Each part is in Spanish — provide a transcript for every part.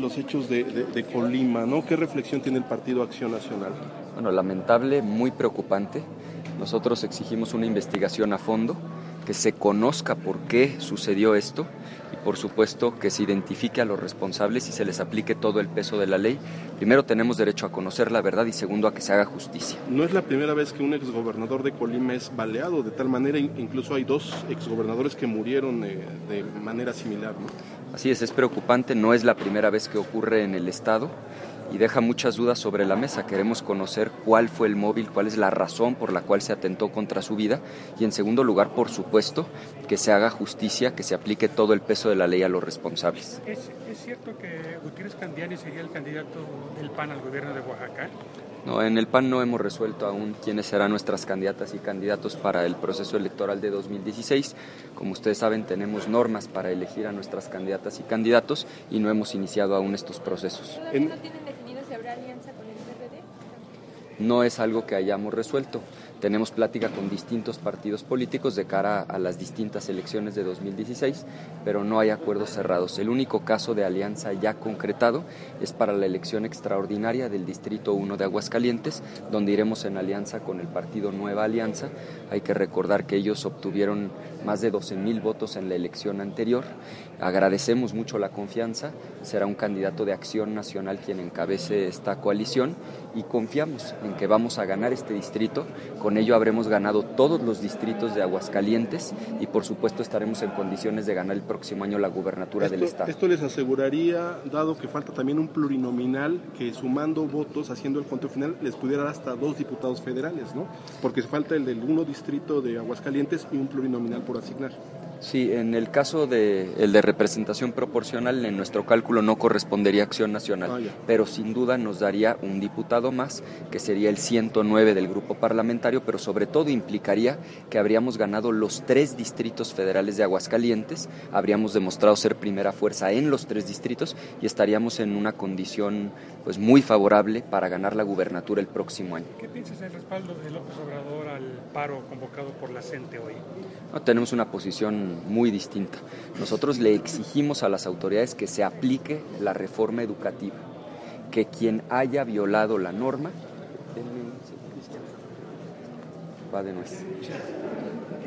Los hechos de, Colima, ¿no? ¿Qué reflexión tiene el Partido Acción Nacional? Bueno, lamentable, muy preocupante. Nosotros exigimos una investigación a fondo, que se conozca por qué sucedió esto por supuesto que se identifique a los responsables y se les aplique todo el peso de la ley. Primero tenemos derecho a conocer la verdad y segundo a que se haga justicia. No es la primera vez que un exgobernador de Colima es baleado de tal manera, incluso hay dos exgobernadores que murieron eh, de manera similar. ¿no? Así es, es preocupante, no es la primera vez que ocurre en el Estado y deja muchas dudas sobre la mesa. Queremos conocer cuál fue el móvil, cuál es la razón por la cual se atentó contra su vida y en segundo lugar, por supuesto, que se haga justicia, que se aplique todo el peso de la ley a los responsables. ¿Es, es cierto que Gutiérrez Candiani sería el candidato del PAN al gobierno de Oaxaca? No, en el PAN no hemos resuelto aún quiénes serán nuestras candidatas y candidatos para el proceso electoral de 2016. Como ustedes saben, tenemos normas para elegir a nuestras candidatas y candidatos y no hemos iniciado aún estos procesos. ¿No tienen definido si habrá alianza con? No es algo que hayamos resuelto. Tenemos plática con distintos partidos políticos de cara a las distintas elecciones de 2016, pero no hay acuerdos cerrados. El único caso de alianza ya concretado es para la elección extraordinaria del Distrito 1 de Aguascalientes, donde iremos en alianza con el partido Nueva Alianza. Hay que recordar que ellos obtuvieron más de 12 mil votos en la elección anterior. Agradecemos mucho la confianza. Será un candidato de Acción Nacional quien encabece esta coalición y confiamos en que vamos a ganar este distrito. Con ello habremos ganado todos los distritos de Aguascalientes y por supuesto estaremos en condiciones de ganar el próximo año la gubernatura esto, del Estado. Esto les aseguraría, dado que falta también un plurinominal, que sumando votos, haciendo el conteo final, les pudiera dar hasta dos diputados federales, ¿no? Porque falta el del uno distrito de Aguascalientes y un plurinominal por asignar. Sí, en el caso de el de representación proporcional, en nuestro cálculo no correspondería a Acción Nacional, Ah, pero sin duda nos daría un diputado más, que sería el 109 del grupo parlamentario, pero sobre todo implicaría que habríamos ganado los tres distritos federales de Aguascalientes, habríamos demostrado ser primera fuerza en los tres distritos y estaríamos en una condición pues muy favorable para ganar la gubernatura el próximo año. ¿Qué piensas del respaldo de López Obrador al paro convocado por la CENTE hoy? No, tenemos una posición muy distinta. Nosotros le exigimos a las autoridades que se aplique la reforma educativa, que quien haya violado la norma, va de nuez.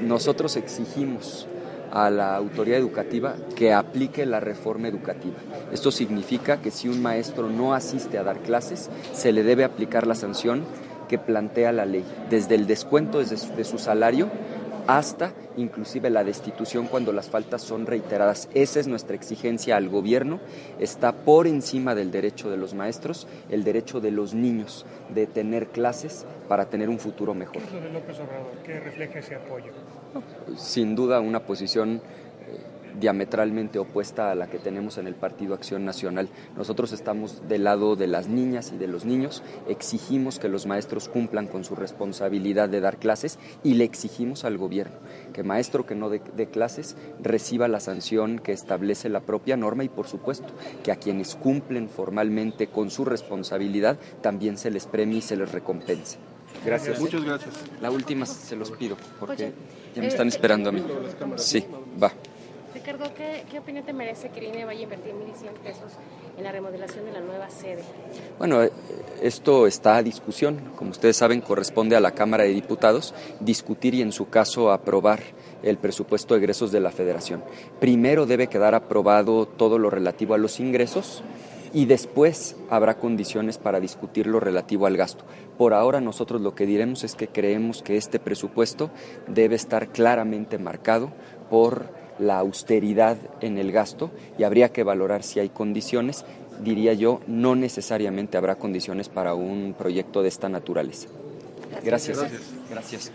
Nosotros exigimos a la autoridad educativa que aplique la reforma educativa. Esto significa que si un maestro no asiste a dar clases, se le debe aplicar la sanción que plantea la ley, desde el descuento de su, de su salario hasta inclusive la destitución cuando las faltas son reiteradas. Esa es nuestra exigencia al gobierno. Está por encima del derecho de los maestros, el derecho de los niños de tener clases para tener un futuro ¿Qué mejor. es lo de López Obrador? ¿Qué refleja ese apoyo? Sin duda una posición diametralmente opuesta a la que tenemos en el Partido Acción Nacional. Nosotros estamos del lado de las niñas y de los niños, exigimos que los maestros cumplan con su responsabilidad de dar clases y le exigimos al gobierno que maestro que no dé clases reciba la sanción que establece la propia norma y por supuesto que a quienes cumplen formalmente con su responsabilidad también se les premie y se les recompense. Gracias. Muchas gracias. La última se los pido porque Oye, ya me eh, están esperando a mí. Sí, va. Ricardo, ¿qué, ¿qué opinión te merece que el INE vaya a invertir 1.100 pesos en la remodelación de la nueva sede? Bueno, eh, esto está a discusión. Como ustedes saben, corresponde a la Cámara de Diputados discutir y, en su caso, aprobar el presupuesto de egresos de la Federación. Primero debe quedar aprobado todo lo relativo a los ingresos y después habrá condiciones para discutir lo relativo al gasto. Por ahora nosotros lo que diremos es que creemos que este presupuesto debe estar claramente marcado por la austeridad en el gasto y habría que valorar si hay condiciones. Diría yo, no necesariamente habrá condiciones para un proyecto de esta naturaleza. Gracias. Gracias. Gracias.